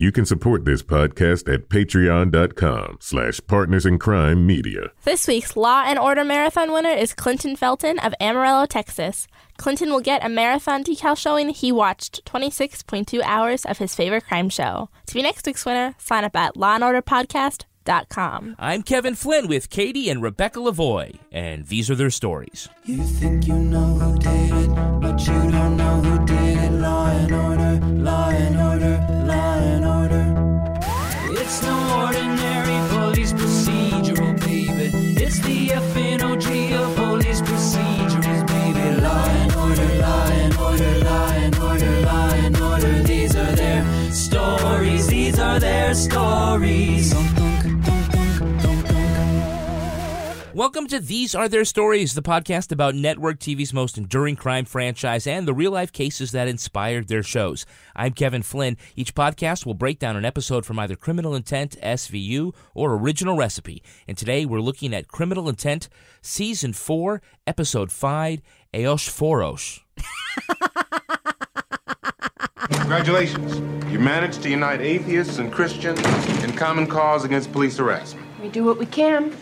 You can support this podcast at patreon.com slash partners in crime media. This week's Law and Order Marathon winner is Clinton Felton of Amarillo, Texas. Clinton will get a marathon decal showing he watched 26.2 hours of his favorite crime show. To be next week's winner, sign up at Law and Order lawandorderpodcast.com. I'm Kevin Flynn with Katie and Rebecca Lavoie, and these are their stories. You think you know who did it, but you don't know who did it. Law and order, law and order, stories. These are their stories. Welcome to These Are Their Stories, the podcast about network TV's most enduring crime franchise and the real life cases that inspired their shows. I'm Kevin Flynn. Each podcast will break down an episode from either Criminal Intent, SVU, or Original Recipe. And today we're looking at Criminal Intent, Season 4, Episode 5, Eosh Forosh. Congratulations. You managed to unite atheists and Christians in common cause against police harassment. We do what we can.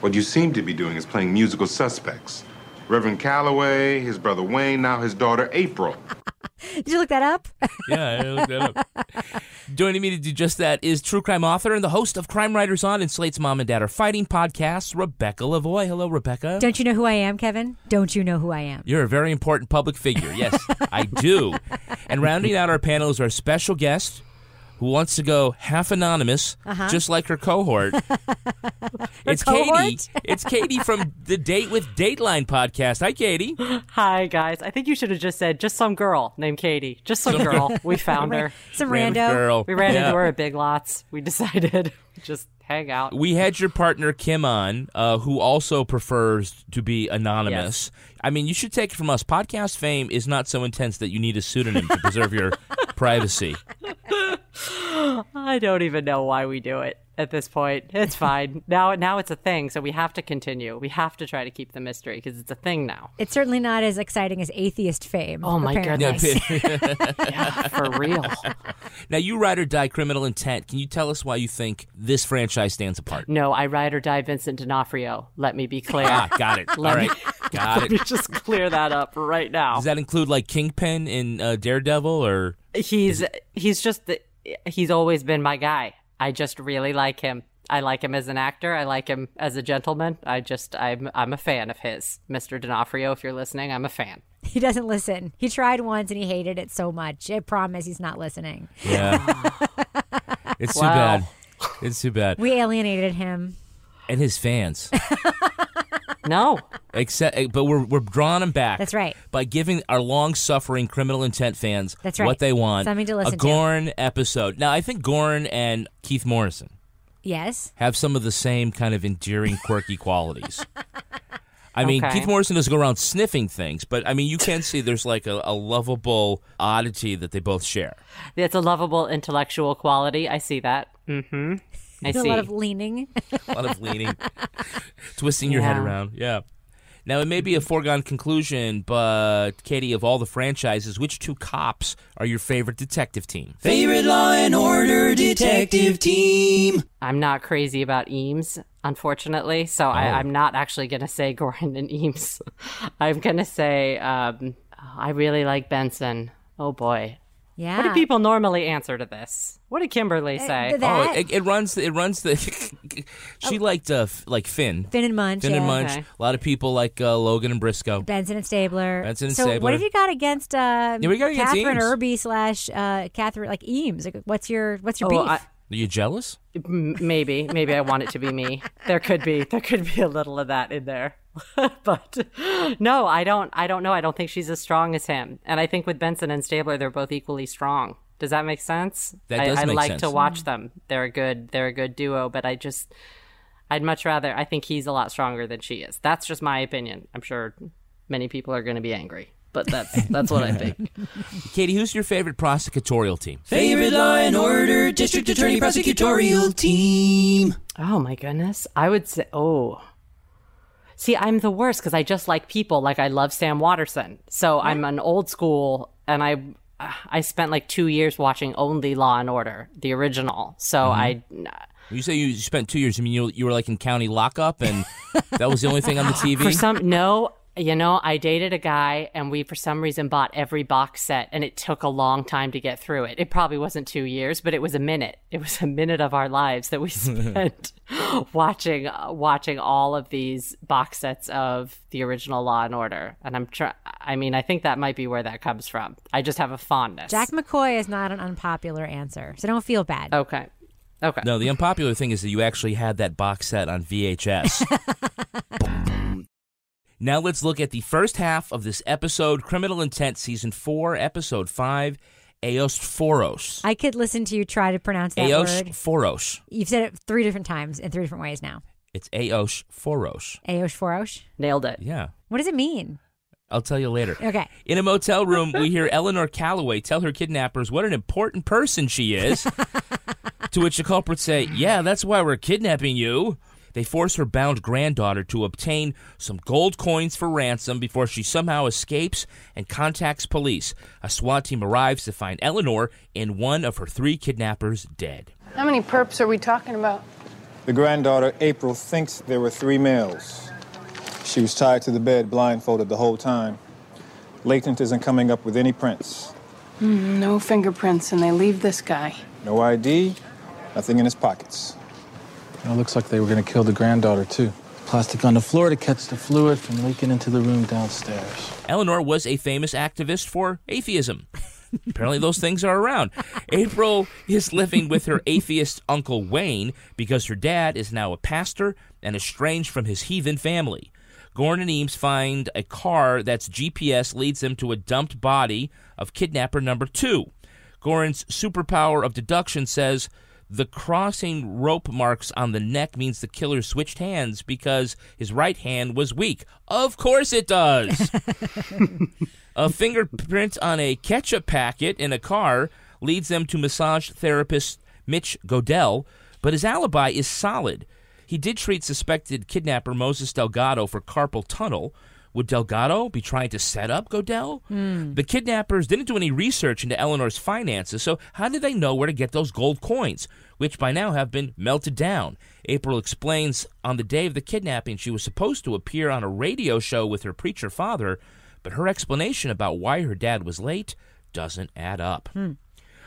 What you seem to be doing is playing musical suspects. Reverend Calloway, his brother Wayne, now his daughter April. Did you look that up? Yeah, I looked that up. Joining me to do just that is true crime author and the host of Crime Writers On and Slate's Mom and Dad Are Fighting podcast, Rebecca Lavoie. Hello, Rebecca. Don't you know who I am, Kevin? Don't you know who I am? You're a very important public figure. Yes, I do. And rounding out our panel is our special guest who wants to go half anonymous, just like her cohort. it's Katie. It's Katie from the Date with Dateline podcast. Hi, Katie. Hi, guys. I think you should have just said just some girl named Katie. Just some girl. We found her. Some Random rando. girl. We ran Yeah. into her at Big Lots. We decided just hang out. We had your partner Kim on, uh, who also prefers to be anonymous. I mean, you should take it from us. Podcast fame is not so intense that you need a pseudonym to preserve your privacy. I don't even know why we do it at this point. It's fine. now now it's a thing, so we have to continue. We have to try to keep the mystery because it's a thing now. It's certainly not as exciting as atheist fame. Oh, my apparently. Yeah, for real. now, you ride or die criminal intent. Can you tell us why you think this franchise stands apart? No, I ride or die Vincent D'Onofrio. Let me be clear. Ah, got it. All Let right. me- Got Let me it. just clear that up right now. Does that include like Kingpin in uh, Daredevil or he's he's just the, he's always been my guy. I just really like him. I like him as an actor. I like him as a gentleman. I just I'm I'm a fan of his, Mr. D'Onofrio. If you're listening, I'm a fan. He doesn't listen. He tried once and he hated it so much. I promise he's not listening. yeah? it's too Wow. bad. It's too bad. We alienated him. And his fans. No, Except, eh, but we're we're drawing them back. That's right. By giving our long-suffering criminal intent fans That's right. what they want. Something to listen a to. Goren episode. Now, I think Goren and Keith Morrison Yes. have some of the same kind of endearing, quirky qualities. I mean, Okay. Keith Morrison doesn't go around sniffing things, but I mean, you can see there's like a, a lovable oddity that they both share. it's a lovable intellectual quality. I see that. Mm-hmm. I see. a lot of leaning. A lot of leaning, twisting your head around. Yeah. Now, it may be a foregone conclusion, but Katie, of all the franchises, which two cops are your favorite detective team? Favorite Law and Order detective team. I'm not crazy about Eames, unfortunately, so I, Oh. I'm not actually going to say Gordon and Eames. I'm going to say um, I really like Benson. Oh boy. Yeah. What do people normally answer to this? What did Kimberly say? th- Oh, it, it runs. It runs the. she liked uh, f- like Fin. Fin and Munch. Fin and. Munch. Okay. A lot of people like uh, Logan and Briscoe. Benson and Stabler. Benson and so Stabler. what have you got against uh, Yeah, we got against Kathryn Eames. Erbe slash uh, Kathryn like Eames? Like, what's your what's your Oh, beef? I- Are you jealous? M- maybe, maybe I want it to be me. There could be, there could be a little of that in there, but no, I don't. I don't know. I don't think she's as strong as him, and I think with Benson and Stabler, they're both equally strong. Does that make sense? That does I, does I make like sense. to watch mm. them. They're a good they're a good duo, but I just I'd much rather I think he's a lot stronger than she is. That's just my opinion. I'm sure many people are going to be angry, but that's that's what I think. Katie, who's your favorite prosecutorial team? Favorite Law and Order District Attorney Prosecutorial Team. Oh my goodness. I would say oh. See, I'm the worst because I just like people. Like I love Sam Waterston. So I'm an old school and I I spent like two years watching only Law and Order, the original. So mm-hmm. I You say you spent two years. I mean, you, you were like in county lockup, and that was the only thing on the TV. For some, no, you know, I dated a guy and we, for some reason, bought every box set and it took a long time to get through it. It probably wasn't two years, but it was a minute. It was a minute of our lives that we spent watching, uh, watching all of these box sets of the original Law and Order. And I'm trying, I mean, I think that might be where that comes from. I just have a fondness. Jack McCoy is not an unpopular answer, so don't feel bad. Okay. Okay. no, the unpopular thing is that you actually had that box set on VHS. now let's look at the first half of this episode, Criminal Intent, Season 4, Episode 5, Eos Foros. I could listen to you try to pronounce that Eos word. Foros. You've said it three different times in three different ways now. It's Eos Foros. Aosh Forosh. Nailed it. Yeah. What does it mean? I'll tell you later. Okay. In a motel room, we hear Eleanor Calloway tell her kidnappers what an important person she is. to which the culprits say, Yeah, that's why we're kidnapping you. They force her bound granddaughter to obtain some gold coins for ransom before she somehow escapes and contacts police. A SWAT team arrives to find Eleanor and one of her three kidnappers dead. How many perps are we talking about? The granddaughter, April, thinks there were three males. She was tied to the bed, blindfolded the whole time. Latent isn't coming up with any prints. Mm, no fingerprints, and they leave this guy. No ID, nothing in his pockets. You know, it looks like they were going to kill the granddaughter, too. Plastic on the floor to catch the fluid from leaking into the room downstairs. Eleanor was a famous activist for atheism. Apparently, those things are around. April is living with her atheist uncle Wayne because her dad is now a pastor and estranged from his heathen family. Goren and Eames find a car that's GPS leads them to a dumped body of kidnapper number two. Goren's superpower of deduction says the crossing rope marks on the neck means the killer switched hands because his right hand was weak. Of course it does. a fingerprint on a ketchup packet in a car leads them to massage therapist Mitch Godell, but his alibi is solid. He did treat suspected kidnapper Moses Delgado for carpal tunnel. Would Delgado be trying to set up Godell? Hmm. The kidnappers didn't do any research into Eleanor's finances, so how did they know where to get those gold coins, which by now have been melted down? April explains on the day of the kidnapping she was supposed to appear on a radio show with her preacher father, but her explanation about why her dad was late doesn't add up. Hmm.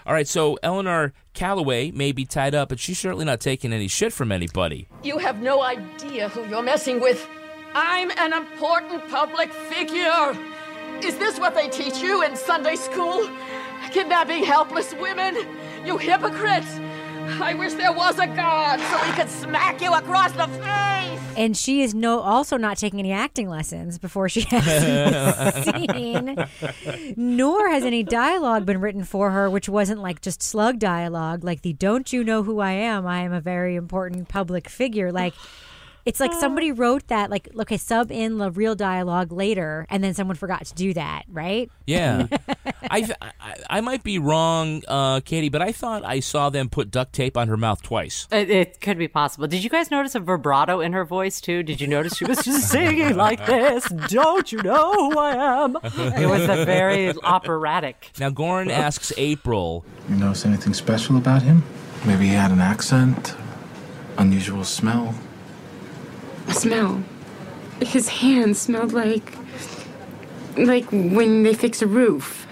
All right, so Eleanor Calloway may be tied up, but she's certainly not taking any shit from anybody. You have no idea who you're messing with. I'm an important public figure. Is this what they teach you in Sunday school? Kidnapping helpless women? You hypocrite! I wish there was a God so he could smack you across the face! And she is no also not taking any acting lessons before she has the scene. Nor has any dialogue been written for her, which wasn't like just slug dialogue, like the "Don't you know who I am? I am a very important public figure." Like it's like somebody wrote that, like okay, sub in the real dialogue later, and then someone forgot to do that, right? Yeah, I, I I might be wrong, uh, Katie, but I thought I saw them put duct tape on her mouth twice. It, it could be possible. Did you guys notice a vibrato in her voice too? Did you notice she was just singing like this? Don't you know who I am? It was a very operatic. Now Goren asks April, You notice anything special about him? Maybe he had an accent, unusual smell. A smell. His hands smelled like. like when they fix a roof.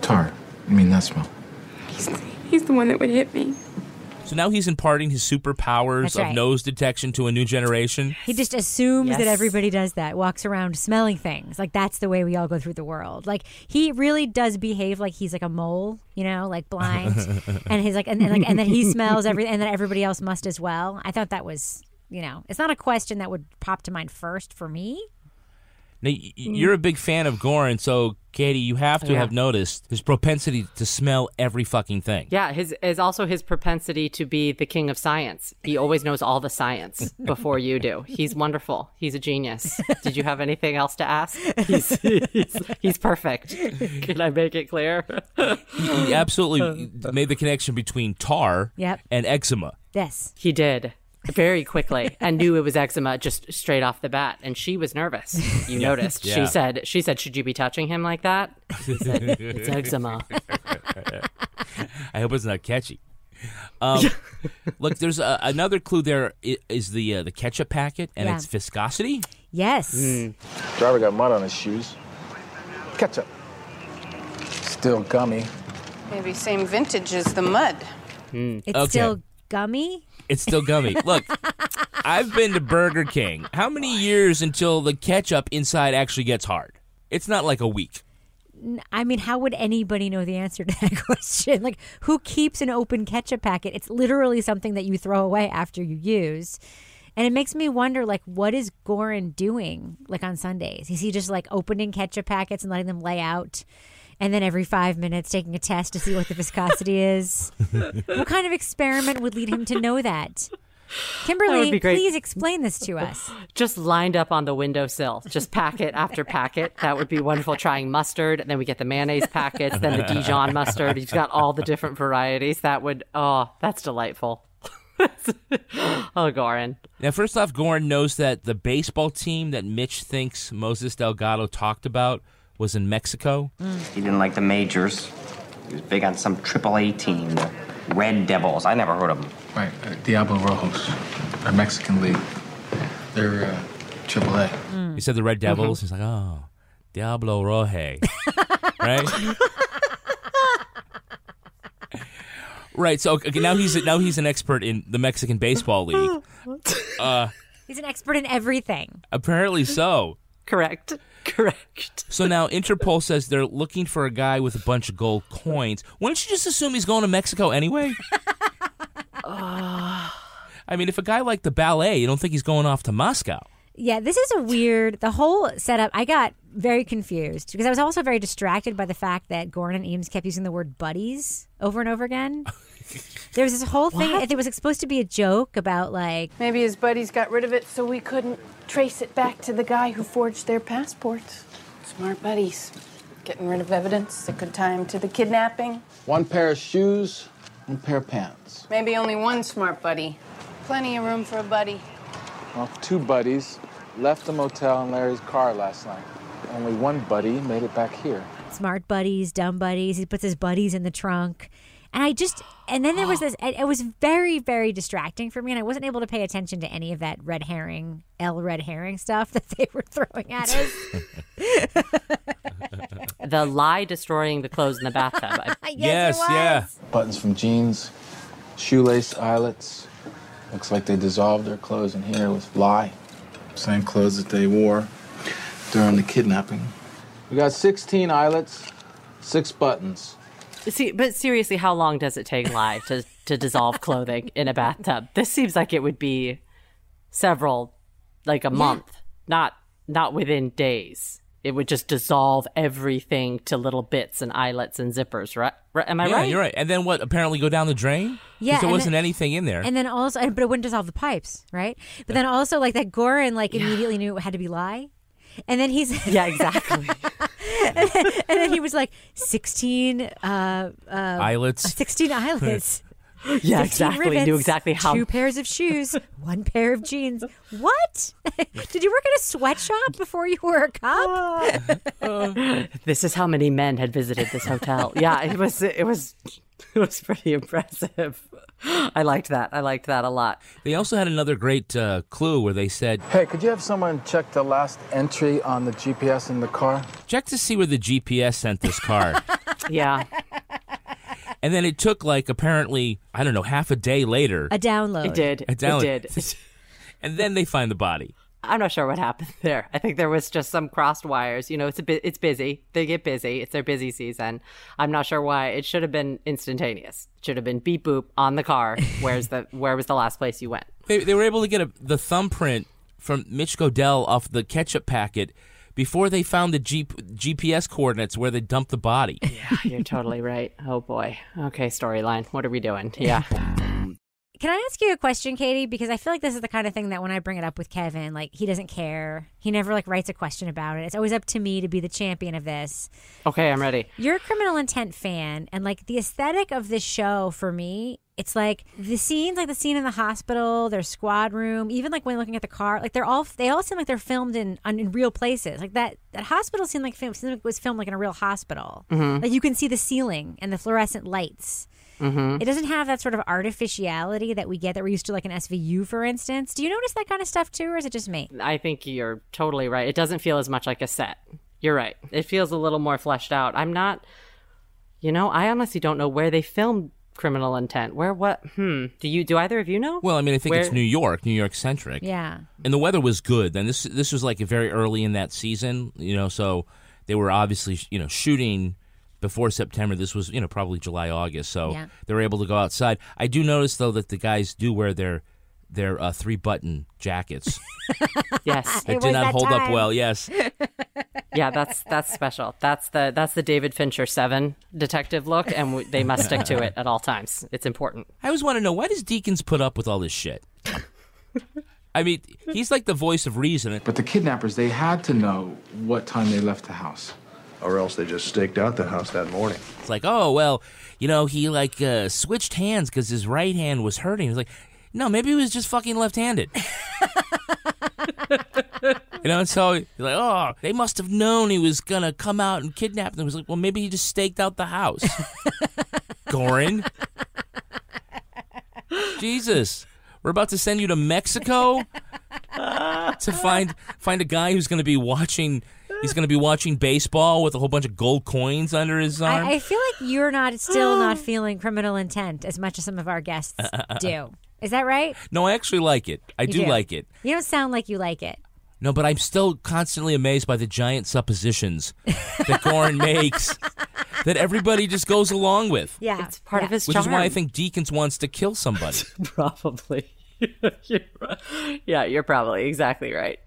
Tar. I mean, that smell. He's, he's the one that would hit me. so now he's imparting his superpowers That's of right. nose detection to a new generation. He just assumes that everybody does that, walks around smelling things. Like that's the way we all go through the world. Like he really does behave like he's like a mole, you know, like blind, and he's like, and, and like, and then he smells everything, and then everybody else must as well. I thought that was, you know, it's not a question that would pop to mind first for me. Now, y- y- you're a big fan of Goren, so Katie, you have to Yeah. have noticed his propensity to smell every fucking thing. Yeah, his is also his propensity to be the king of science. He always knows all the science before you do. He's wonderful. He's a genius. Did you have anything else to ask? He's he's, he's perfect. Can I make it clear? He, he absolutely made the connection between tar Yep. and eczema. Yes. He did very quickly and knew it was eczema just straight off the bat and she was nervous you Yeah. noticed Yeah. she said she said should you be touching him like that said, it's eczema I hope it's not catchy. Um, look, there's a, another clue. there is the uh, the ketchup packet and Yeah. its viscosity. Yes. Driver got mud on his shoes. Ketchup. Still gummy. Maybe same vintage as the mud. It's Okay. still gummy. It's still gummy. Look, I've been to Burger King. How many years until the ketchup inside actually gets hard? It's not like a week. I mean, how would anybody know the answer to that question? Like, who keeps an open ketchup packet? It's literally something that you throw away after you use. And it makes me wonder, like, what is Goren doing, like, on Sundays? Is he just, like, opening ketchup packets and letting them lay out? And then every five minutes taking a test to see what the viscosity is? what kind of experiment would lead him to know that? Kimberly, be great. please explain this to us. just lined up on the windowsill just packet after packet that would be wonderful trying mustard and then we get the mayonnaise packets then the dijon mustard he's got all the different varieties that would oh that's delightful oh goren Now, first off, Goren knows that the baseball team that Mitch thinks Moses Delgado talked about was in Mexico. He didn't like the majors. He was big on some AAA team, the Red Devils. I never heard of them. Right, uh, Diablo Rojos, a Mexican league. They're uh, AAA. He said the Red Devils. He's like, oh, Diablo Roje, right? right. So okay, now he's now he's an expert in the Mexican baseball league. Uh, He's an expert in everything. apparently so. correct correct So now Interpol says they're looking for a guy with a bunch of gold coins. Wouldn't you just assume he's going to Mexico anyway? I mean, if a guy like the ballet, you don't think he's going off to Moscow? Yeah, this is a weird. The whole setup, I got very confused because I was also very distracted by the fact that Goren and Eames kept using the word buddies over and over again. there was this whole thing. I it was supposed to be a joke about like Maybe his buddies got rid of it so we couldn't trace it back to the guy who forged their passports. Smart buddies. Getting rid of evidence A good time to the kidnapping. One pair of shoes, one pair of pants. Maybe only one smart buddy. Plenty of room for a buddy. Well, two buddies left the motel in Larry's car last night. Only one buddy made it back here. smart buddies, dumb buddies. He puts his buddies in the trunk. And I just, and then there was this, it it was very, very distracting for me. And I wasn't able to pay attention to any of that red herring, L red herring stuff that they were throwing at us. the lye destroying the clothes in the bathtub I- Yes, yeah. Buttons from jeans, shoelace eyelets. Looks like they dissolved their clothes in here with lye. Same clothes that they wore during the kidnapping. We got 16 eyelets, six buttons. See, but seriously, how long does it take lye to, to dissolve clothing in a bathtub? This seems like it would be several, like a month, not not within days. It would just dissolve everything to little bits and eyelets and zippers, right? right? Am I yeah, right? you're right. And then what? Apparently go down the drain? 'Cause Yeah, there wasn't then- anything in there. And then also, but it wouldn't dissolve the pipes, right? But then also, like that Goren, like immediately knew it had to be lye. And then he's yeah, exactly. and, then, and then he was like sixteen uh, uh, Eyelets. uh, sixteen eyelets. Yeah, 15 exactly. Knew exactly how- Two pairs of shoes, one pair of jeans. What? Did you work at a sweatshop before you were a cop? this is how many men had visited this hotel. yeah, it was it was it was pretty impressive. I liked that. I liked that a lot. They also had another great uh, clue where they said, Hey, could you have someone check the last entry on the GPS in the car? check to see where the GPS sent this car. Yeah. and then it took like apparently, I don't know, half a day later. a download. It did. A download. It did. and then they find the body. I'm not sure what happened there. I think there was just some crossed wires. You know, it's a bit, it's busy. They get busy. It's their busy season. I'm not sure why. It should have been instantaneous. It should have been beep boop on the car. Where's the where was the last place you went? They, they were able to get a, the thumbprint from Mitch Godell off the ketchup packet before they found the G- GPS coordinates where they dumped the body. Yeah, you're totally right. Oh boy. Okay, storyline. What are we doing? Yeah. Can I ask you a question, Katie? Because I feel like this is the kind of thing that when I bring it up with Kevin, like he doesn't care. He never like writes a question about it. It's always up to me to be the champion of this. Okay, I'm ready. You're a criminal intent fan, and like the aesthetic of this show for me, it's like the scenes, like the scene in the hospital, their squad room, even like when looking at the car, like they're all they all seem like they're filmed in on, in real places. Like that that hospital seemed like, film, seemed like it was filmed like in a real hospital. Mhm. Like you can see the ceiling and the fluorescent lights. Mhm. It doesn't have that sort of artificiality that we get that we're used to, like an SVU, for instance. Do you notice that kind of stuff too, or is it just me? I think you're totally right. It doesn't feel as much like a set. You're right. It feels a little more fleshed out. I'm not, you know, I honestly don't know where they filmed Criminal Intent. Where, what, hmm. Do you, do either of you know? Well, I mean, I think it's New York, New York centric. Yeah. And the weather was good. Then this this was like very early in that season, you know, so they were obviously, you know, shooting before September. This was, you know, probably July, August. So Yeah. they were able to go outside. I do notice though that the guys do wear their their uh, three button jackets. Yes. It did not hold up well. Yes. yeah, that's that's special. That's the that's the David Fincher seven detective look, and w- they must stick to it at all times. It's important. I always want to know why does Deakins put up with all this shit? I mean, he's like the voice of reason. But the kidnappers, they had to know what time they left the house. Or else they just staked out the house that morning. It's like, oh well, you know, he like uh, switched hands because his right hand was hurting. He was like, no, maybe he was just fucking left-handed. you know, so you're like, oh, they must have known he was gonna come out and kidnap them. It was like, well, maybe he just staked out the house. Goren, Jesus, we're about to send you to Mexico to find find a guy who's gonna be watching. He's gonna be watching baseball with a whole bunch of gold coins under his arm. I, I feel like you're not still not feeling criminal intent as much as some of our guests do. Is that right? No, I actually like it. I You do, like it. You don't sound like you like it. No, but I'm still constantly amazed by the giant suppositions that Goren makes that everybody just goes along with. Yeah, it's part of his Which charm. is why I think Deakins wants to kill somebody. probably. You're right. yeah, you're probably exactly right.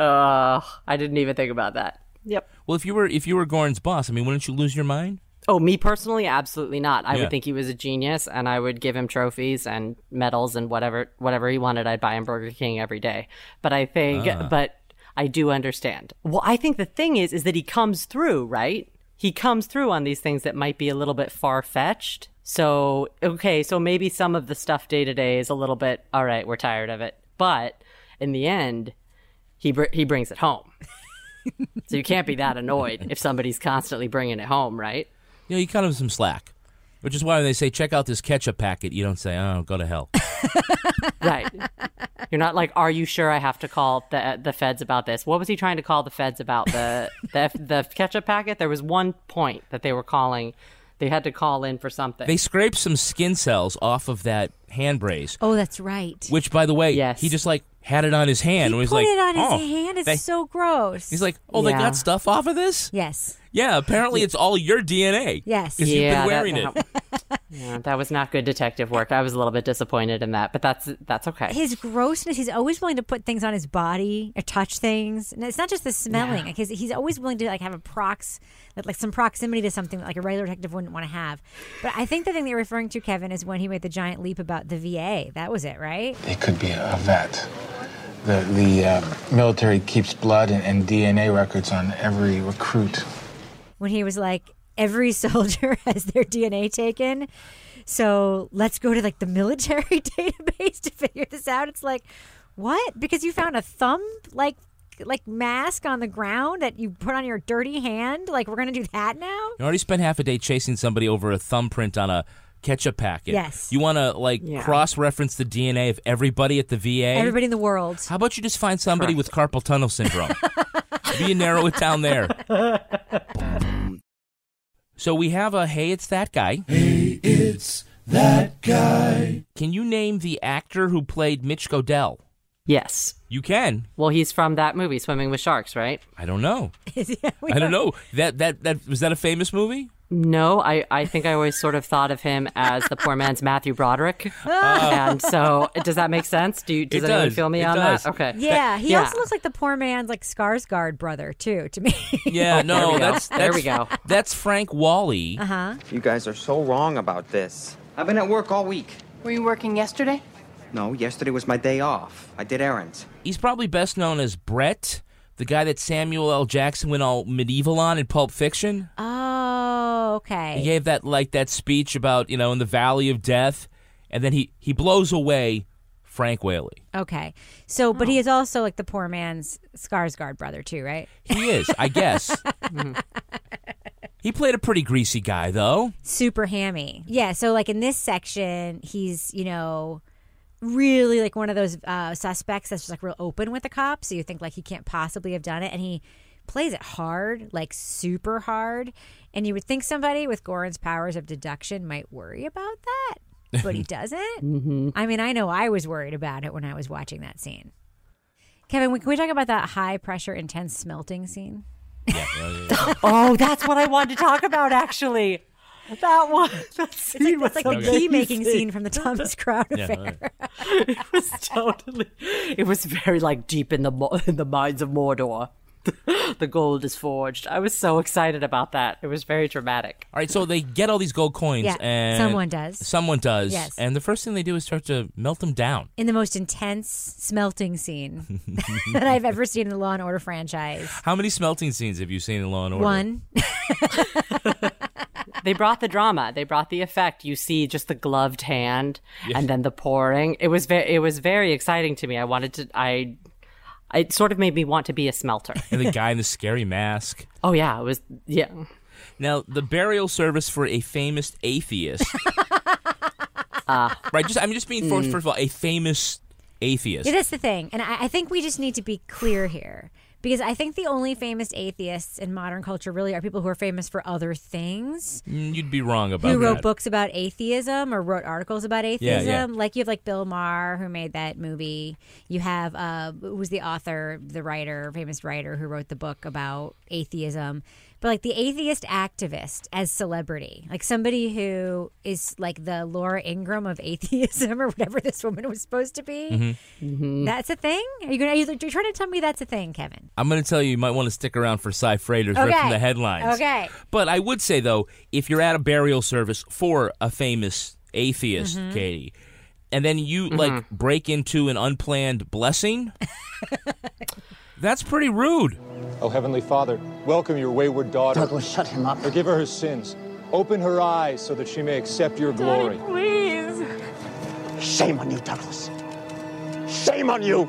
Uh, I didn't even think about that. Yep. well, if you were if you were Goren's boss, I mean, wouldn't you lose your mind? Oh, me personally, absolutely not. I Yeah. would think he was a genius, and I would give him trophies and medals and whatever whatever he wanted. I'd buy him Burger King every day. But I think, Ah. but I do understand. Well, I think the thing is, is that he comes through, right? He comes through on these things that might be a little bit far fetched. So okay, so maybe some of the stuff day to day is a little bit all right. We're tired of it, but in the end, he br- he brings it home. so you can't be that annoyed if somebody's constantly bringing it home, right? You know, you cut them some slack. Which is why when they say check out this ketchup packet, you don't say, "Oh, go to hell." right. You're not like, are you sure I have to call the the feds about this? What was he trying to call the feds about the the the ketchup packet? There was one point that they were calling. They had to call in for something. they scraped some skin cells off of that hand brace, Oh, that's right. which, by the way, yes. he just like had it on his hand. and He was put like, it on his "Oh, hand. It's they- so gross. He's like, "Oh, they Yeah. got stuff off of this." yes. Yeah, apparently it's all your DNA. Yes. because you've Yeah, been that- wearing it. that- yeah, that was not good detective work. I was a little bit disappointed in that, but that's that's okay. His grossness. He's always willing to put things on his body or touch things. And it's not just the smelling. Like he's, he's always willing to like have a prox, like, like some proximity to something that like a regular detective wouldn't want to have. But I think the thing that you're referring to, Kevin, is when he made the giant leap about the VA. That was it, right? They could be a vet. The, the uh, military keeps blood and, and DNA records on every recruit. When he was like, every soldier has their DNA taken. So let's go to like the military database to figure this out. It's like, what? Because you found a thumb like like mask on the ground that you put on your dirty hand? Like we're gonna do that now? You already spent half a day chasing somebody over a thumbprint on a ketchup packet. Yes. You want to like Yeah. cross-reference the DNA of everybody at the VA? Everybody in the world. How about you just find somebody with carpal tunnel syndrome? Maybe you narrow it down there. So we have a hey, it's that guy. Hey, it's that guy. Can you name the actor who played Mitch Godell? Yes. You can. Well, he's from that movie, Swimming with Sharks, right? I don't know. Yeah, we I don't know. That that that was that a famous movie? No, I, I think I always sort of thought of him as the poor man's Matthew Broderick. and so, does that make sense? Do you, does It anyone does. feel me It on does. that? Okay. Yeah, he yeah. also looks like the poor man's like Skarsgård brother too to me. Yeah, Oh, no, we that's, that's There we go. That's Frank Whaley. Uh huh. You guys are so wrong about this. I've been at work all week. Were you working yesterday? No, yesterday was my day off. I did errands. He's probably best known as Brett, the guy that Samuel L. Jackson went all medieval on in Pulp Fiction. Oh, okay. He gave that like that speech about you know in the Valley of Death, and then he he blows away Frank Whaley. Okay. So, Oh. but he oh. is also like the poor man's Skarsgård brother too, right? He is, I guess. he played a pretty greasy guy though. super hammy. Yeah, so like in this section, he's, you know, really like one of those uh, suspects that's just like real open with the cops. So you think like he can't possibly have done it. And he plays it hard, like super hard. And you would think somebody with Goren's powers of deduction might worry about that, but he doesn't. Mm-hmm. I mean, I know I was worried about it when I was watching that scene. Kevin, can we talk about that high pressure, intense smelting scene? Yeah. oh, that's what I wanted to talk about, actually. That one. That scene was It's like the key making scene from the Thomas Crown Yeah, affair. it was totally. It was very like deep in the in the mines of Mordor. the gold is forged. I was so excited about that. It was very dramatic. All right, so they get all these gold coins, Yeah, and someone does. Someone does, Yes. And the first thing they do is start to melt them down. in the most intense smelting scene that I've ever seen in the Law and Order franchise. How many smelting scenes have you seen in Law and Order? One. They brought the drama. They brought the effect. You see just the gloved hand Yeah. and then the pouring. It was very it was very exciting to me. I wanted to I it sort of made me want to be a smelter. And the guy in the scary mask. Oh yeah, it was yeah. Now, the burial service for a famous atheist. right, just I'm just being forced. Mm. First of all, a famous atheist. Yeah, that's the thing. And I, I think we just need to be clear here. Because I think the only famous atheists in modern culture really are people who are famous for other things. Mm, You'd be wrong about that. who wrote books about atheism or wrote articles about atheism. Yeah, yeah. Like you have like Bill Maher who made that movie. You have uh who was the author, the writer, famous writer who wrote the book about atheism. But like the atheist activist as celebrity, like somebody who is like the Laura Ingraham of atheism or whatever this woman was supposed to be. Mhm. That's a thing. Are you gonna? Are you, are you trying to tell me that's a thing, Kevin? I'm going to tell you, you might want to stick around for Cy Freider's right Okay. from the headlines. Okay. But I would say, though, if you're at a burial service for a famous atheist, Mhm. Katie, and then you like break into an unplanned blessing, that's pretty rude. Oh, Heavenly Father, welcome your wayward daughter. Douglas, shut him up. Forgive her her sins. Open her eyes so that she may accept your glory. Please. Shame on you, Douglas. Shame on you.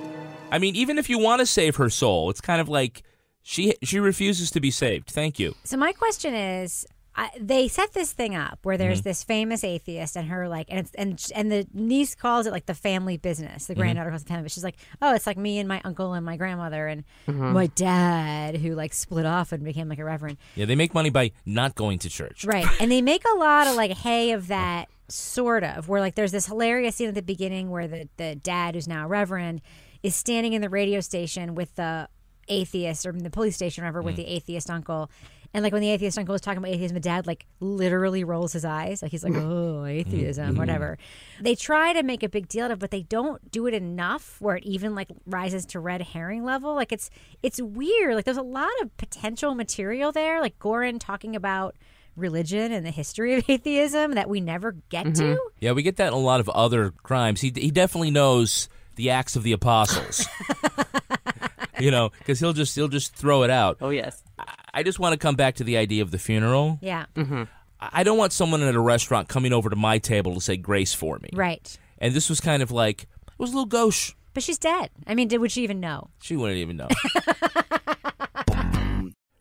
I mean, even if you want to save her soul, it's kind of like she she refuses to be saved. Thank you. So my question is, I, they set this thing up where there's Mhm. this famous atheist and her like, and it's and and the niece calls it like the family business. The Mhm. granddaughter calls it family. Business. She's like, oh, it's like me and my uncle and my grandmother and Mhm. my dad who like split off and became like a reverend. Yeah, they make money by not going to church. Right. and they make a lot of like hay of that sort of where like there's this hilarious scene at the beginning where the, the dad who's now a reverend is standing in the radio station with the atheist or the police station or whatever with Mm. the atheist uncle. And like when the atheist uncle was talking about atheism, the dad like literally rolls his eyes. Like he's like, oh, atheism, Mhm. whatever. They try to make a big deal out of it, but they don't do it enough where it even like rises to red herring level. Like it's it's weird. Like there's a lot of potential material there. Like Goren talking about religion and the history of atheism that we never get to. Yeah, we get that in a lot of other crimes. He he definitely knows the acts of the apostles. you know, because he'll just he'll just throw it out. Oh yes. I, I just want to come back to the idea of the funeral. Yeah. Mm-hmm. I I don't want someone at a restaurant coming over to my table to say grace for me. Right. And this was kind of like it was a little gauche. But she's dead. I mean, did would she even know? She wouldn't even know.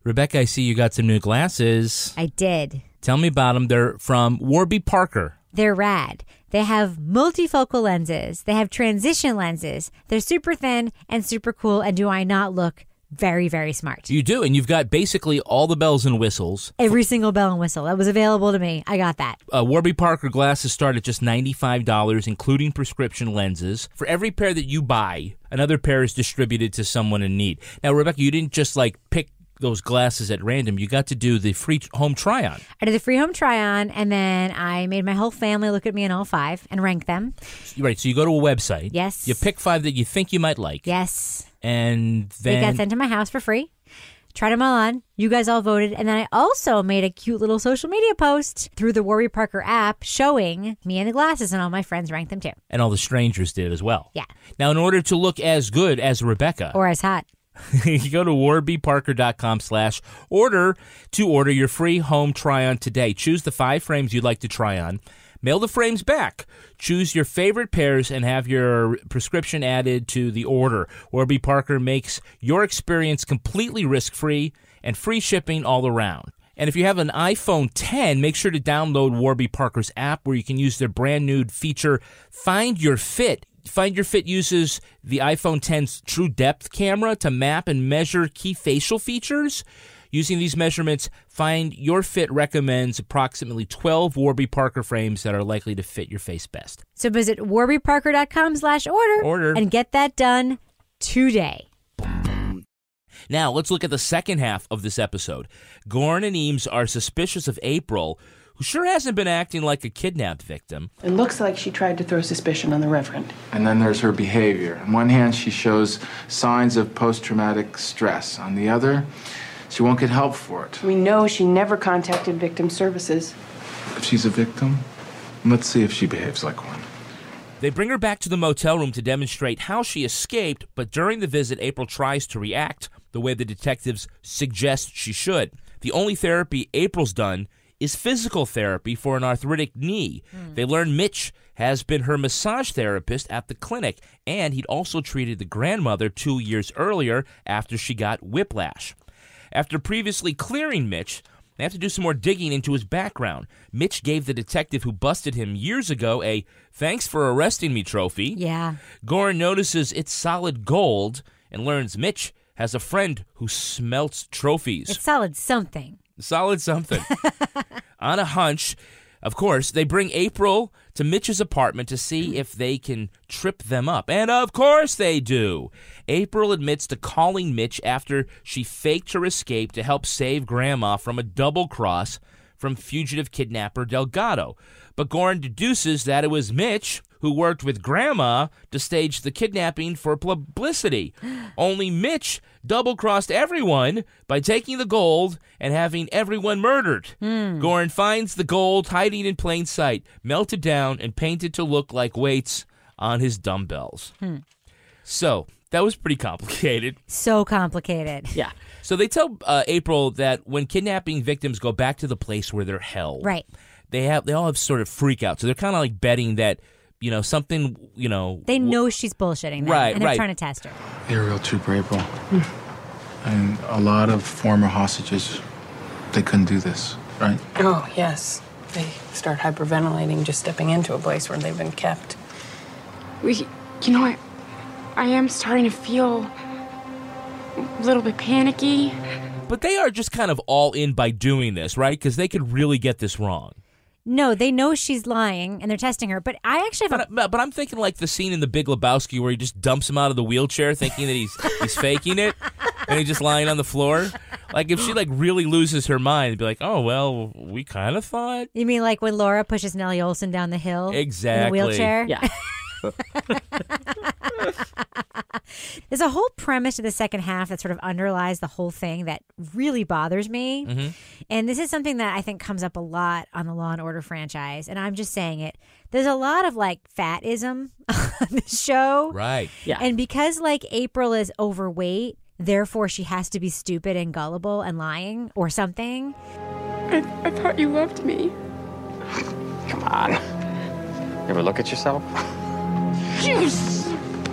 Rebecca, I see you got some new glasses. I did. Tell me about them. They're from Warby Parker. They're rad. They have multifocal lenses. They have transition lenses. They're super thin and super cool. And do I not look very, very smart? You do, and you've got basically all the bells and whistles. Every single bell and whistle that was available to me, I got that. Uh, Warby Parker glasses start at just $95, including prescription lenses. For every pair that you buy, another pair is distributed to someone in need. Now, Rebecca, you didn't just like pick those glasses at random, you got to do the free home try on. I did the free home try on, and then I made my whole family look at me in all five and rank them. Right. So you go to a website. Yes. You pick five that you think you might like. Yes. And They then got sent to my house for free. Tried them all on. You guys all voted. And then I also made a cute little social media post through the Warby Parker app showing me and the glasses, and all my friends ranked them too. and all the strangers did as well. Yeah. Now, in order to look as good as Rebecca, Or as hot. you go to warbyparker.com slash order to order your free home try-on today. Choose the five frames you'd like to try on. Mail the frames back. Choose your favorite pairs and have your prescription added to the order. Warby Parker makes your experience completely risk-free and free shipping all around. And if you have an iPhone 10, make sure to download Warby Parker's app where you can use their brand new feature, Find Your Fit. Find Your Fit uses the iPhone 10's True Depth camera to map and measure key facial features. Using these measurements, Find Your Fit recommends approximately 12 Warby Parker frames that are likely to fit your face best. So visit warbyparker.com slash order Order. and get that done today. Now, let's look at the second half of this episode. Goren and Eames are suspicious of April, who sure hasn't been acting like a kidnapped victim. It looks like she tried to throw suspicion on the Reverend. And then there's her behavior. On one hand, she shows signs of post traumatic stress. On the other, she won't get help for it. We know she never contacted victim services. If she's a victim, let's see if she behaves like one. They bring her back to the motel room to demonstrate how she escaped, but during the visit, April tries to react the way the detectives suggest she should. The only therapy April's done is physical therapy for an arthritic knee. Hmm. They learn Mitch has been her massage therapist at the clinic, and he'd also treated the grandmother two years earlier after she got whiplash. After previously clearing Mitch, they have to do some more digging into his background. Mitch gave the detective who busted him years ago a thanks for arresting me trophy. Yeah. Goren notices it's solid gold and learns Mitch has a friend who smelts trophies. It's solid something. Solid something. On a hunch, of course, they bring April to Mitch's apartment to see if they can trip them up. And of course they do. April admits to calling Mitch after she faked her escape to help save Grandma from a double cross from fugitive kidnapper Delgado. But Goren deduces that it was Mitch who worked with Grandma to stage the kidnapping for publicity. Only Mitch double crossed everyone by taking the gold and having everyone murdered. Goren finds the gold hiding in plain sight, melted down, and painted to look like weights on his dumbbells. Hmm. So that was pretty complicated. So complicated. Yeah. So they tell uh, April that when kidnapping victims go back to the place where they're held, Right. They have they all have sort of freak out. So they're kind of like betting that you know something you know They know she's bullshitting them, Right, and they're right. trying to test her. You're a real trooper, April. And a lot of former hostages, they couldn't do this, right? Oh, yes. They start hyperventilating just stepping into a place where they've been kept. We, you know, I, I am starting to feel a little bit panicky. But they are just kind of all in by doing this, right? Because they could really get this wrong. No, they know she's lying, and they're testing her. But I actually have But, but, but I'm thinking like the scene in The Big Lebowski where he just dumps him out of the wheelchair, thinking that he's he's faking it, and he's just lying on the floor. Like if she like really loses her mind, be like, oh well, we kind of thought You mean like when Laura pushes Nellie Oleson down the hill exactly in a wheelchair? Yeah. There's a whole premise to the second half that sort of underlies the whole thing that really bothers me. Mhm. And this is something that I think comes up a lot on the Law and Order franchise. And I'm just saying it. There's a lot of like fatism on this show. Right. Yeah. And because like April is overweight, therefore she has to be stupid and gullible and lying or something. I, I thought you loved me. Come on. You ever look at yourself?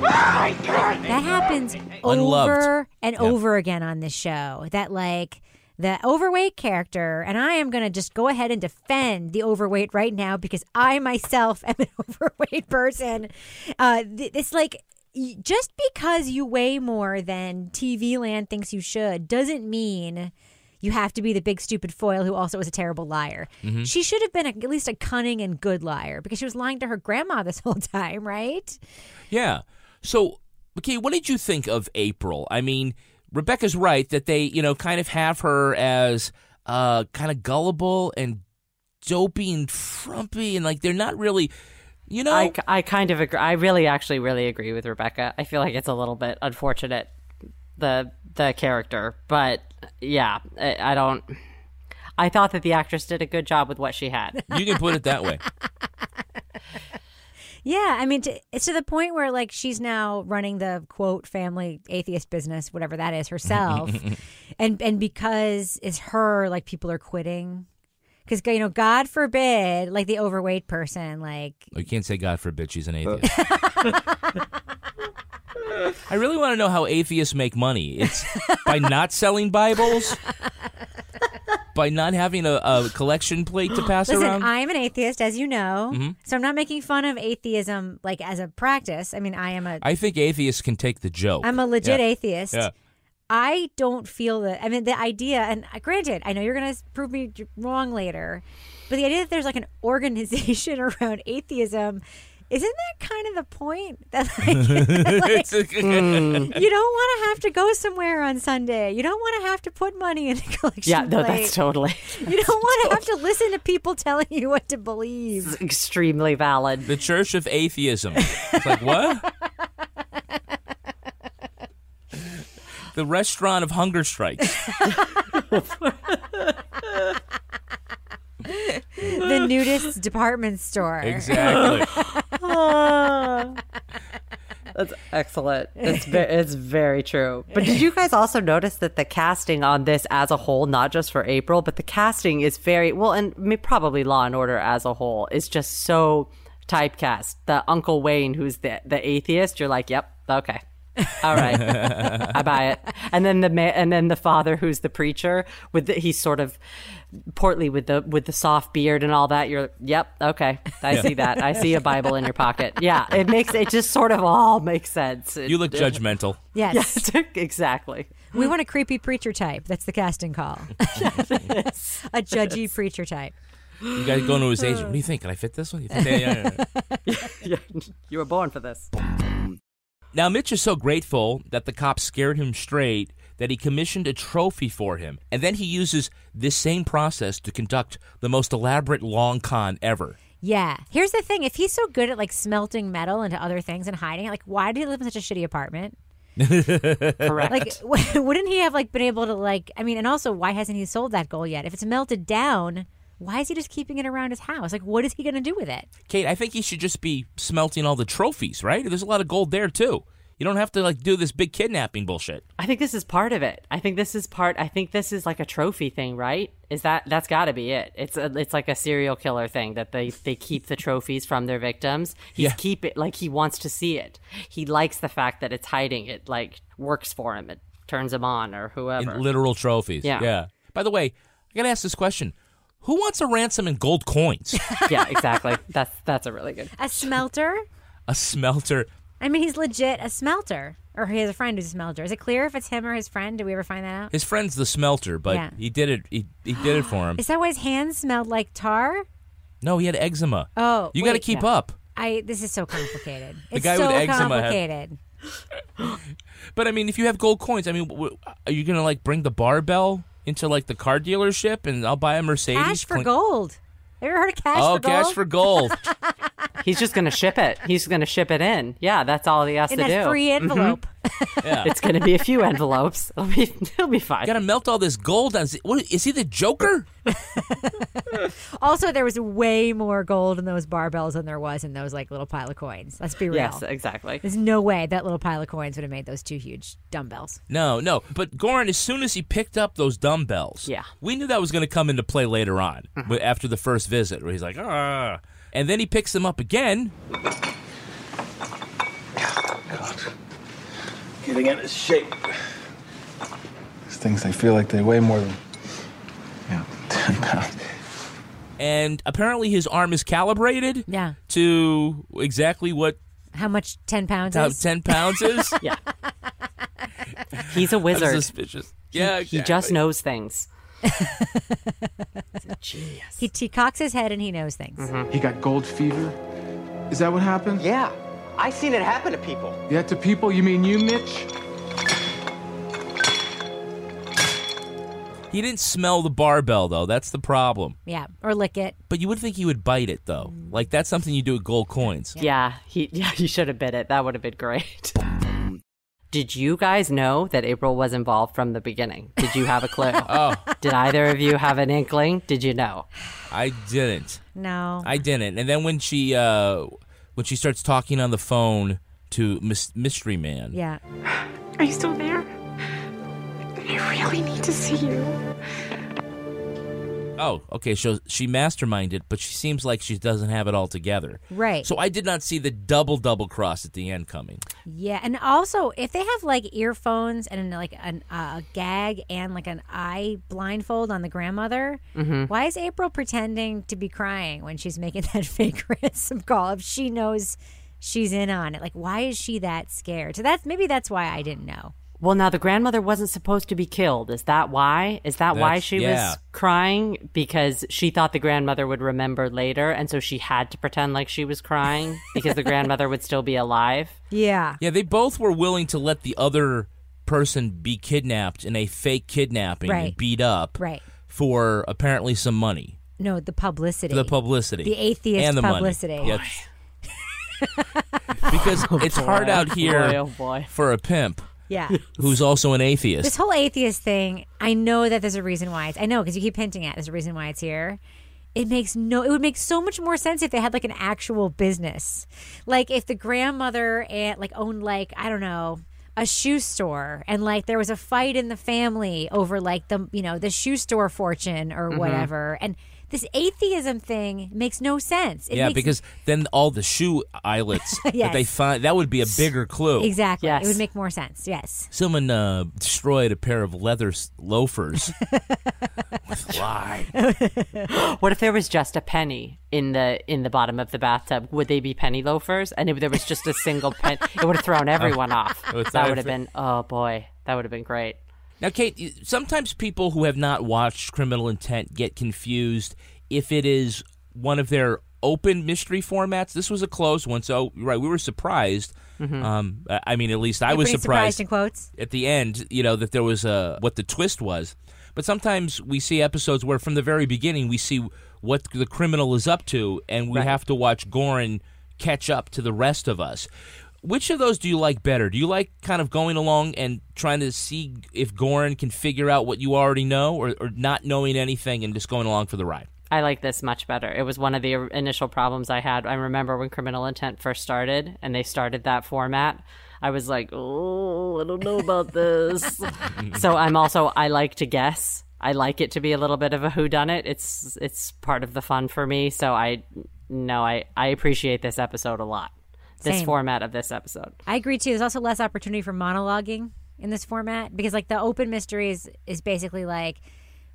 That happens Unloved. over and over again on this show. That like the overweight character, and I am going to just go ahead and defend the overweight right now because I myself am an overweight person. Uh, th- it's like y- just because you weigh more than TV land thinks you should doesn't mean. You have to be the big stupid foil who also is a terrible liar. Mhm. She should have been a, at least a cunning and good liar because she was lying to her grandma this whole time, right? Yeah. So, okay, what did you think of April? I mean, Rebecca's right that they, you know, kind of have her as uh, kind of gullible and dopey and frumpy, and like they're not really, you know. I, I kind of agree. I really, actually, really agree with Rebecca. I feel like it's a little bit unfortunate the the character, but yeah, I, I don't. I thought that the actress did a good job with what she had. you can put it that way. Yeah, I mean, to, it's to the point where like she's now running the quote family atheist business, whatever that is, herself, and and because it's her, like people are quitting. Because you know, God forbid, like the overweight person, like Oh, you can't say God forbid she's an atheist. I really want to know how atheists make money. It's by not selling Bibles, by not having a, a collection plate to pass Listen, around. I am an atheist, as you know, Mhm. so I'm not making fun of atheism like as a practice. I mean, I am a I think atheists can take the joke. I'm a legit Yeah. atheist. Yeah. I don't feel that. I mean, the idea, and uh, granted, I know you're going to prove me wrong later, but the idea that there's like an organization around atheism. Isn't that kind of the point? That like, like, It's a- Mm. you don't want to have to go somewhere on Sunday. You don't want to have to put money in a collection Yeah, no, plate. that's totally You don't want to have to listen to people telling you what to believe. extremely valid. The Church of Atheism. It's like what? the restaurant of hunger strikes. the nudist department store. Exactly. That's excellent. It's ve- it's very true. But did you guys also notice that the casting on this as a whole, not just for April, but the casting is very well, and probably Law and Order as a whole is just so typecast. The Uncle Wayne, who's the the atheist, you're like, yep, okay. All right, I buy it. And then the ma- and then the father, who's the preacher, with the, he's sort of portly with the with the soft beard and all that. You're, yep, okay, I Yeah. see that. I see a Bible in your pocket. Yeah, it makes it just sort of all makes sense. You look judgmental. Yes. Yes, exactly. We want a creepy preacher type. That's the casting call. a judgy preacher type. You guys going to his agent. What do you think? Can I fit this one? You think yeah, yeah, yeah. Yeah, you were born for this. Now, Mitch is so grateful that the cops scared him straight that he commissioned a trophy for him. And then he uses this same process to conduct the most elaborate long con ever. Yeah. Here's the thing: if he's so good at like smelting metal into other things and hiding it, like why did he live in such a shitty apartment? Correct. Like, w- wouldn't he have like been able to like? I mean, and also, why hasn't he sold that gold yet? If it's melted down, why is he just keeping it around his house? Like, what is he going to do with it? Kate, I think he should just be smelting all the trophies, right? There's a lot of gold there, too. You don't have to, like, do this big kidnapping bullshit. I think this is part of it. I think this is part. I think this is like a trophy thing, right? Is that that's got to be it? It's a, it's like a serial killer thing that they they keep the trophies from their victims. He's Yeah. keep it like he wants to see it. He likes the fact that it's hiding. It like works for him. It turns him on or whoever. In literal trophies. Yeah. Yeah. By the way, I got to ask this question Who wants a ransom in gold coins? yeah, exactly. That's that's a really good. A smelter? a smelter. I mean, he's legit a smelter, or he has a friend who's a smelter. Is it clear if it's him or his friend? Did we ever find that out? His friend's the smelter, but Yeah. he did it. He, he did it for him. Is that why his hands smelled like tar? No, he had eczema. Oh, you got to wait, keep yeah. up. I. This is so complicated. The it's guy so with eczema had- complicated. But I mean, if you have gold coins, I mean, w- w- are you gonna like bring the barbell into like the car dealership and I'll buy a Mercedes? Cash for clean- gold. Have you ever heard of cash oh, for gold? Oh, cash for gold. He's just gonna ship it. He's gonna ship it in. Yeah, that's all he has In to that do. free Mhm. envelope. Yeah. It's gonna be a few envelopes. It'll be it'll be fine. Got to melt all this gold. On, what is he the Joker? Also, there was way more gold in those barbells than there was in those like little pile of coins. Let's be real. Yes, exactly. There's no way that little pile of coins would have made those two huge dumbbells. No, no. But Goren, as soon as he picked up those dumbbells, Yeah. we knew that was going to come into play later on, wi- after the first visit, where he's like, ah. And then he picks them up again. Getting into shape. These things, they feel like they weigh more than, yeah, 10 pounds. And apparently his arm is calibrated Yeah. to exactly what How much 10 pounds how is? 10 pounds is. yeah. He's a wizard. suspicious. Yeah, He, he just knows things. Genius. He, he cocks his head and he knows things. Mm-hmm. He got gold fever? Is that what happened? Yeah, I seen it happen to people. Yeah, to people? You mean you, Mitch? He didn't smell the barbell though. That's the problem. Yeah, or lick it. But you would think he would bite it though. Like that's something you do with gold coins. Yeah, he yeah he should have bit it. That would have been great. Did you guys know that April was involved from the beginning? Did you have a clue? oh, Did either of you have an inkling? Did you know? I didn't. No. I didn't. And then when she uh when she starts talking on the phone to Mis- Mystery Man. Yeah. Are you still there? I really need to see you. Oh, okay. So she masterminded, but she seems like she doesn't have it all together. Right. So I did not see the double double cross at the end coming. Yeah, and also if they have like earphones and like an, uh, a gag and like an eye blindfold on the grandmother, Mhm. why is April pretending to be crying when she's making that fake ransom call if she knows she's in on it? Like, why is she that scared? So that's maybe that's why I didn't know. Well, now the grandmother wasn't supposed to be killed. Is that why? Is that why she yeah. was crying? Because she thought the grandmother would remember later, and so she had to pretend like she was crying because the grandmother would still be alive. Yeah. Yeah, they both were willing to let the other person be kidnapped in a fake kidnapping and beat up Right. for apparently some money. No, the publicity. The publicity. The atheist and the publicity. Money. Yes. because oh, it's boy, hard out oh here boy, oh boy. for a pimp Yeah. who's also an atheist. This whole atheist thing, I know that there's a reason why it's. I know because you keep hinting at there's a reason why it's here. It makes no. It would make so much more sense if they had like an actual business, like if the grandmother and like owned like I don't know a shoe store and like there was a fight in the family over like the you know the shoe store fortune or Mhm. whatever and this atheism thing makes no sense It yeah, makes- because then all the shoe eyelets that they find that would be a bigger clue. exactly it would make more sense yes Someone uh, destroyed a pair of leather loafers. Why? what if there was just a penny in the in the bottom of the bathtub? Would they be penny loafers? And if there was just a single penny, it would have thrown everyone off. Oh, That would have been oh boy, that would have been great. Now, Kate, sometimes people who have not watched Criminal Intent get confused if it is one of their open mystery formats. This was a closed one, so right, we were surprised. Mhm. Um, I mean, at least I You're was surprised in quotes at the end. You know that there was a what the twist was, but sometimes we see episodes where from the very beginning we see what the criminal is up to, and we Right. have to watch Goren catch up to the rest of us. Which of those do you like better? Do you like kind of going along and trying to see if Goren can figure out what you already know, or, or not knowing anything and just going along for the ride? I like this much better. It was one of the initial problems I had. I remember when Criminal Intent first started and they started that format. I was like, oh, I don't know about this. so I'm also I like to guess. I like it to be a little bit of a whodunit. It's it's part of the fun for me. So I no, I I appreciate this episode a lot. This Same. format of this episode. I agree too. There's also less opportunity for monologuing in this format because like the open mystery is is basically like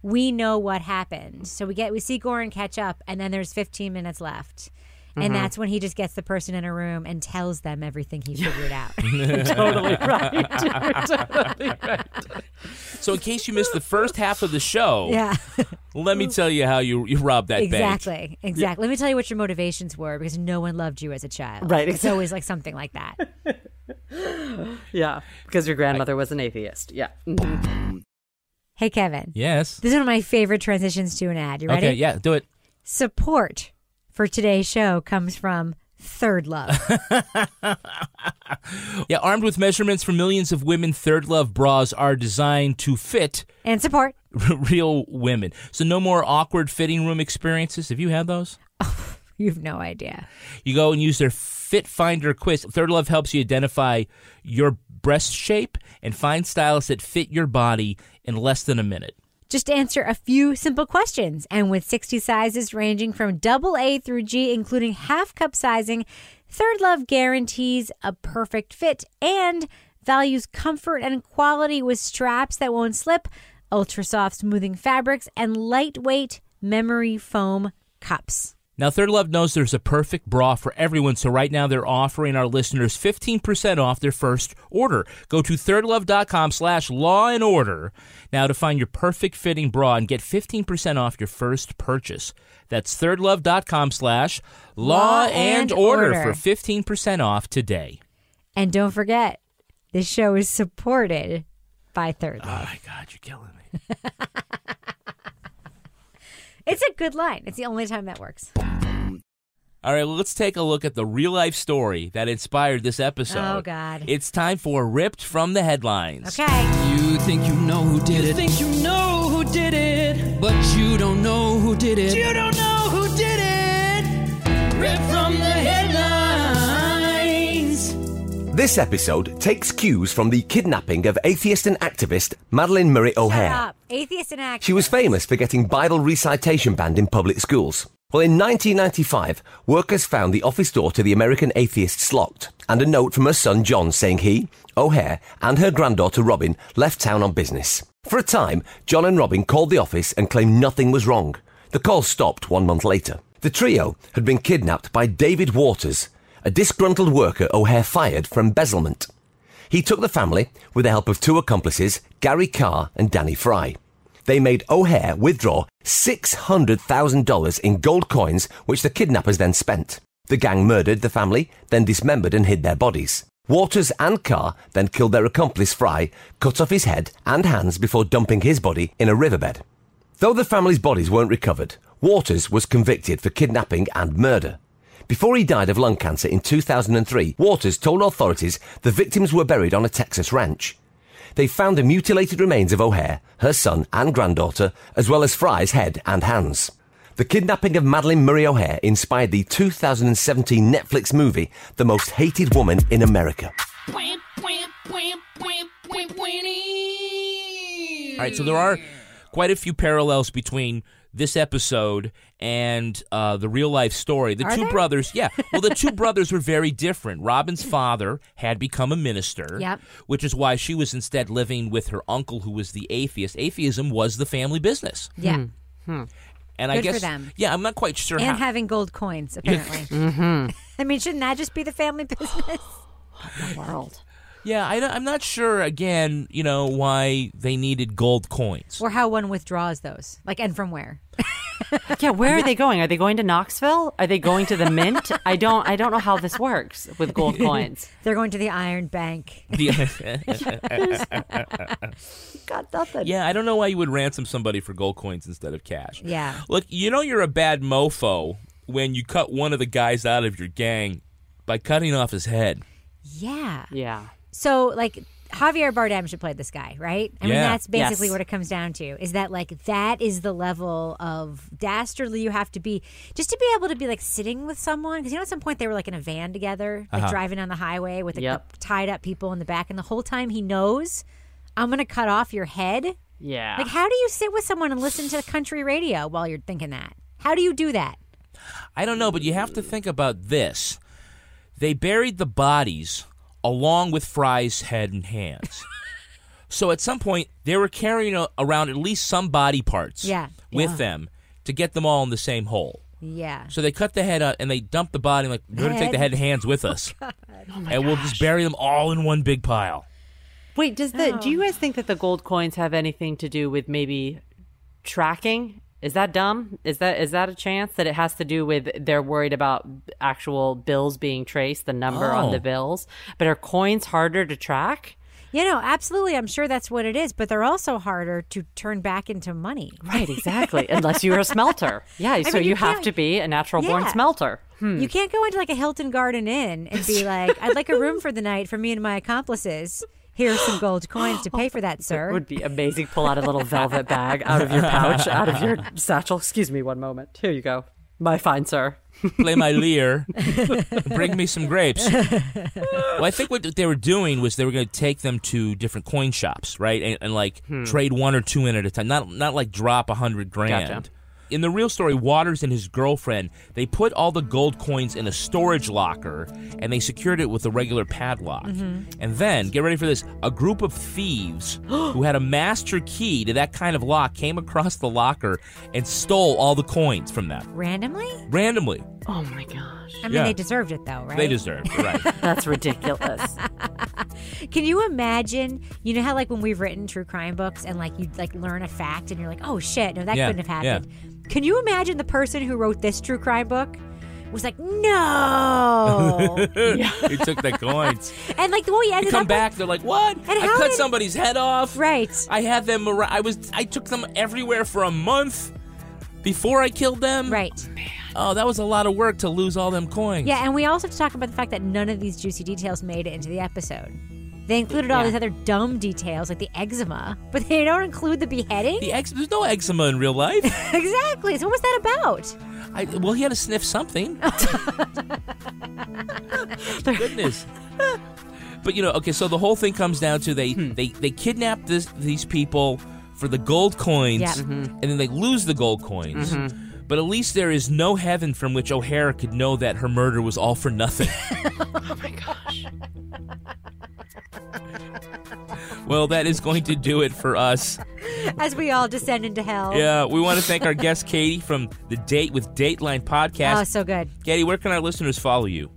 we know what happened. So we get we see Goren catch up and then there's 15 minutes left. And Mhm. that's when he just gets the person in a room and tells them everything he figured out. totally right. Totally right. So, in case you missed the first half of the show, Yeah. let me tell you how you you robbed that bank. exactly. Exactly. Let me tell you what your motivations were because no one loved you as a child. Right, It's always like something like that. Yeah, because your grandmother was an atheist. Yeah. Mhm. Hey Kevin. Yes. This is one of my favorite transitions to an ad. You ready? Okay, yeah, do it. Support for today's show comes from Third Love. Yeah, armed with measurements for millions of women, Third Love bras are designed to fit and support. real women. So no more awkward fitting room experiences. Have you had those? You have no idea. You go and use their Fit Finder quiz. Third Love helps you identify your breast shape and find styles that fit your body in less than a minute. Just answer a few simple questions. And with 60 sizes ranging from double A through G, including half cup sizing, Third Love guarantees a perfect fit and values comfort and quality with straps that won't slip, ultra soft smoothing fabrics, and lightweight memory foam cups. Now, Third Love knows there's a perfect bra for everyone, so right now they're offering our listeners 15% off their first order. Go to thirdlove.com slash law and order now to find your perfect fitting bra and get 15% off your first purchase. That's thirdlove.com slash law and order for 15% off today. And don't forget, this show is supported by Third Love. Oh Love. my God, you're killing me. It's a good line. It's the only time that works. All right, well, let's take a look at the real life story that inspired this episode. Oh, God. It's time for Ripped from the Headlines. Okay. You think you know who did it. You think you know who did it. But you don't know who did it. You don't This episode takes cues from the kidnapping of atheist and activist Madalyn Murray O'Hair. Shut up. Atheist and act. She was famous for getting Bible recitation banned in public schools. Well, in 1995, workers found the office door to the American Atheists locked and a note from her son John saying he, O'Hair, and her granddaughter Robin left town on business. For a time, John and Robin called the office and claimed nothing was wrong. The call stopped one month later. The trio had been kidnapped by David Waters, a disgruntled worker O'Hair fired for embezzlement. He took the family with the help of two accomplices, Gary Karr and Danny Fry. They made O'Hair withdraw $600,000 in gold coins, which the kidnappers then spent. The gang murdered the family, then dismembered and hid their bodies. Waters and Karr then killed their accomplice Fry, cut off his head and hands before dumping his body in a riverbed. Though the family's bodies weren't recovered, Waters was convicted for kidnapping and murder. Before he died of lung cancer in 2003, Waters told authorities the victims were buried on a Texas ranch. They found the mutilated remains of O'Hair, her son and granddaughter, as well as Fry's head and hands. The kidnapping of Madalyn Murray O'Hair inspired the 2017 Netflix movie The Most Hated Woman in America. All right, so there are quite a few parallels between this episode and uh, the real life story. The Are two there? brothers, yeah. Well, the two brothers were very different. Robin's father had become a minister, Yep. which is why she was instead living with her uncle, who was the atheist. Atheism was the family business. Yeah. And I Good for guess, them. yeah, I'm not quite sure And how. having gold coins, apparently. Mm-hmm. I mean, shouldn't that just be the family business? The world. Yeah, I, am not sure. Again, you know why they needed gold coins. Or how one withdraws those. Like, and from where? Yeah, where are they going? Are they going to Knoxville? Are they going to the mint? I don't I don't know how this works with gold coins. They're going to the Iron Bank. Got nothing. Yeah, I don't know why you would ransom somebody for gold coins instead of cash. Yeah. Look, you know you're a bad mofo when you cut one of the guys out of your gang by cutting off his head. Yeah. Yeah. So, like, Javier Bardem should play this guy, right? I mean, that's basically Yes. what it comes down to. Is that like that is the level of dastardly you have to be just to be able to be like sitting with someone? Because you know, at some point they were like in a van together, like Uh-huh. driving on the highway with the Yep. tied up people in the back, and the whole time he knows, I'm going to cut off your head. Yeah. Like, how do you sit with someone and listen to country radio while you're thinking that? How do you do that? I don't know, but you have to think about this. They buried the bodies along with Fry's head and hands. so at some point, they were carrying a, around at least some body parts Yeah. with Yeah. them to get them all in the same hole. Yeah. So they cut the head out and they dumped the body. Like we're going to take the head and hands with us, and we'll just bury them all in one big pile. Wait, does the do Oh. you guys think that the gold coins have anything to do with maybe tracking? Is that dumb? Is that is that a chance that it has to do with they're worried about actual bills being traced, the number on Oh. the bills? But are coins harder to track? You know, absolutely. I'm sure that's what it is, but they're also harder to turn back into money. Right, exactly. Unless you're a smelter. Yeah, I so mean, you, you have to be a natural born Yeah. smelter. Hmm. You can't go into like a Hilton Garden Inn and be like, I'd like a room for the night for me and my accomplices. Here's some gold coins to pay for that, sir. It sir. would be amazing. Pull out a little velvet bag out of your pouch, out of your satchel. Excuse me one moment. Here you go. My fine sir. Play my lyre. Bring me some grapes. Well, I think what they were doing was they were going to take them to different coin shops, right, and, and like Hmm. trade one or two in at a time. Not not like drop a hundred grand. Gotcha. In the real story, Waters and his girlfriend they put all the gold coins in a storage locker and they secured it with a regular padlock. Mm-hmm. And then, get ready for this: a group of thieves who had a master key to that kind of lock came across the locker and stole all the coins from them Randomly? randomly. Oh my gosh. I mean, Yeah. they deserved it though, right? They deserved it, right? That's ridiculous. Can you imagine? You know how like when we've written true crime books and like you like learn a fact and you're like, oh shit, no, that Yeah, couldn't have yeah. happened. Can you imagine the person who wrote this true crime book was like, no. he took the coins. and like the way he They ended come up back. They're like, "What? And I cut did- somebody's head off. Right. I had them. Ar- I was. I took them everywhere for a month before I killed them. Right. Oh, that was a lot of work to lose all them coins. Yeah, and we also have to talk about the fact that none of these juicy details made it into the episode. They included all Yeah. these other dumb details like the eczema, but they don't include the beheading. The ex- There's no eczema in real life. exactly. So what was that about? I, well, he had to sniff something. Goodness. But you know, okay. So the whole thing comes down to they they they kidnap this, these people for the gold coins, Yeah. and then they lose the gold coins. Mhm. But at least there is no heaven from which O'Hara could know that her murder was all for nothing. Oh my gosh. Well, that is going to do it for us. As we all descend into hell. Yeah, we want to thank our guest Katie from the Date with Dateline podcast. Oh, so good. Katie, where can our listeners follow you?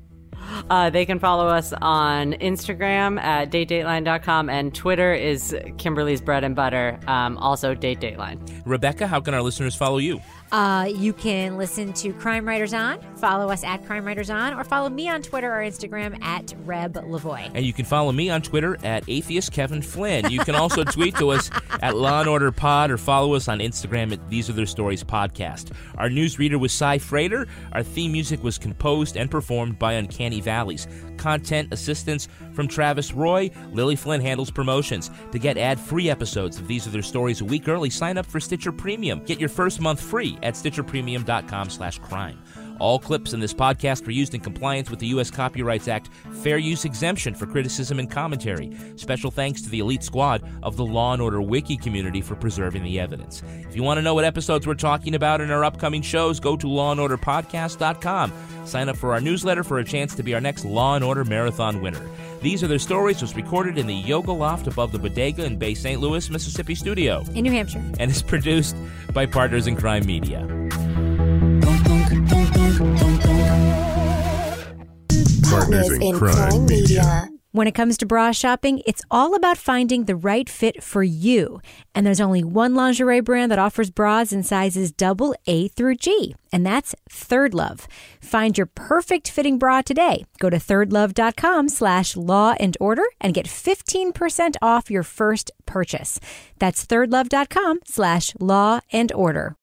Uh, they can follow us on Instagram at datedateline.com and Twitter is Kimberly's Bread and Butter, um, also Date Dateline. Rebecca, how can our listeners follow you? Uh, you can listen to Crime Writers On, follow us at Crime Writers On, or follow me on Twitter or Instagram at Reb Lavoie. And you can follow me on Twitter at Atheist Kevin Flynn. You can also tweet to us at Law and Order Pod or follow us on Instagram at These Are Their Stories Podcast. Our newsreader was Cy Frater. Our theme music was composed and performed by Uncanny Valleys. Content assistance from Travis Roy. Lily Flynn handles promotions. To get ad-free episodes of These Are Their Stories a week early, sign up for Stitcher Premium. Get your first month free at stitcherpremium.com slash crime. All clips in this podcast were used in compliance with the U.S. Copyrights Act fair use exemption for criticism and commentary. Special thanks to the elite squad of the Law and Order Wiki community for preserving the evidence. If you want to know what episodes we're talking about in our upcoming shows, go to lawandorderpodcast.com. Sign up for our newsletter for a chance to be our next Law and Order Marathon winner. These Are Their Stories was recorded in the Yoga Loft above the Bodega in Bay St. Louis, Mississippi studio In New Hampshire. and is produced by Partners in Crime Media. Partners in Crime Media. When it comes to bra shopping, it's all about finding the right fit for you. And there's only one lingerie brand that offers bras in sizes double A through G, and that's Third Love. Find your perfect fitting bra today. Go to thirdlove.com slash law and order and get 15% off your first purchase. That's thirdlove.com slash law and order.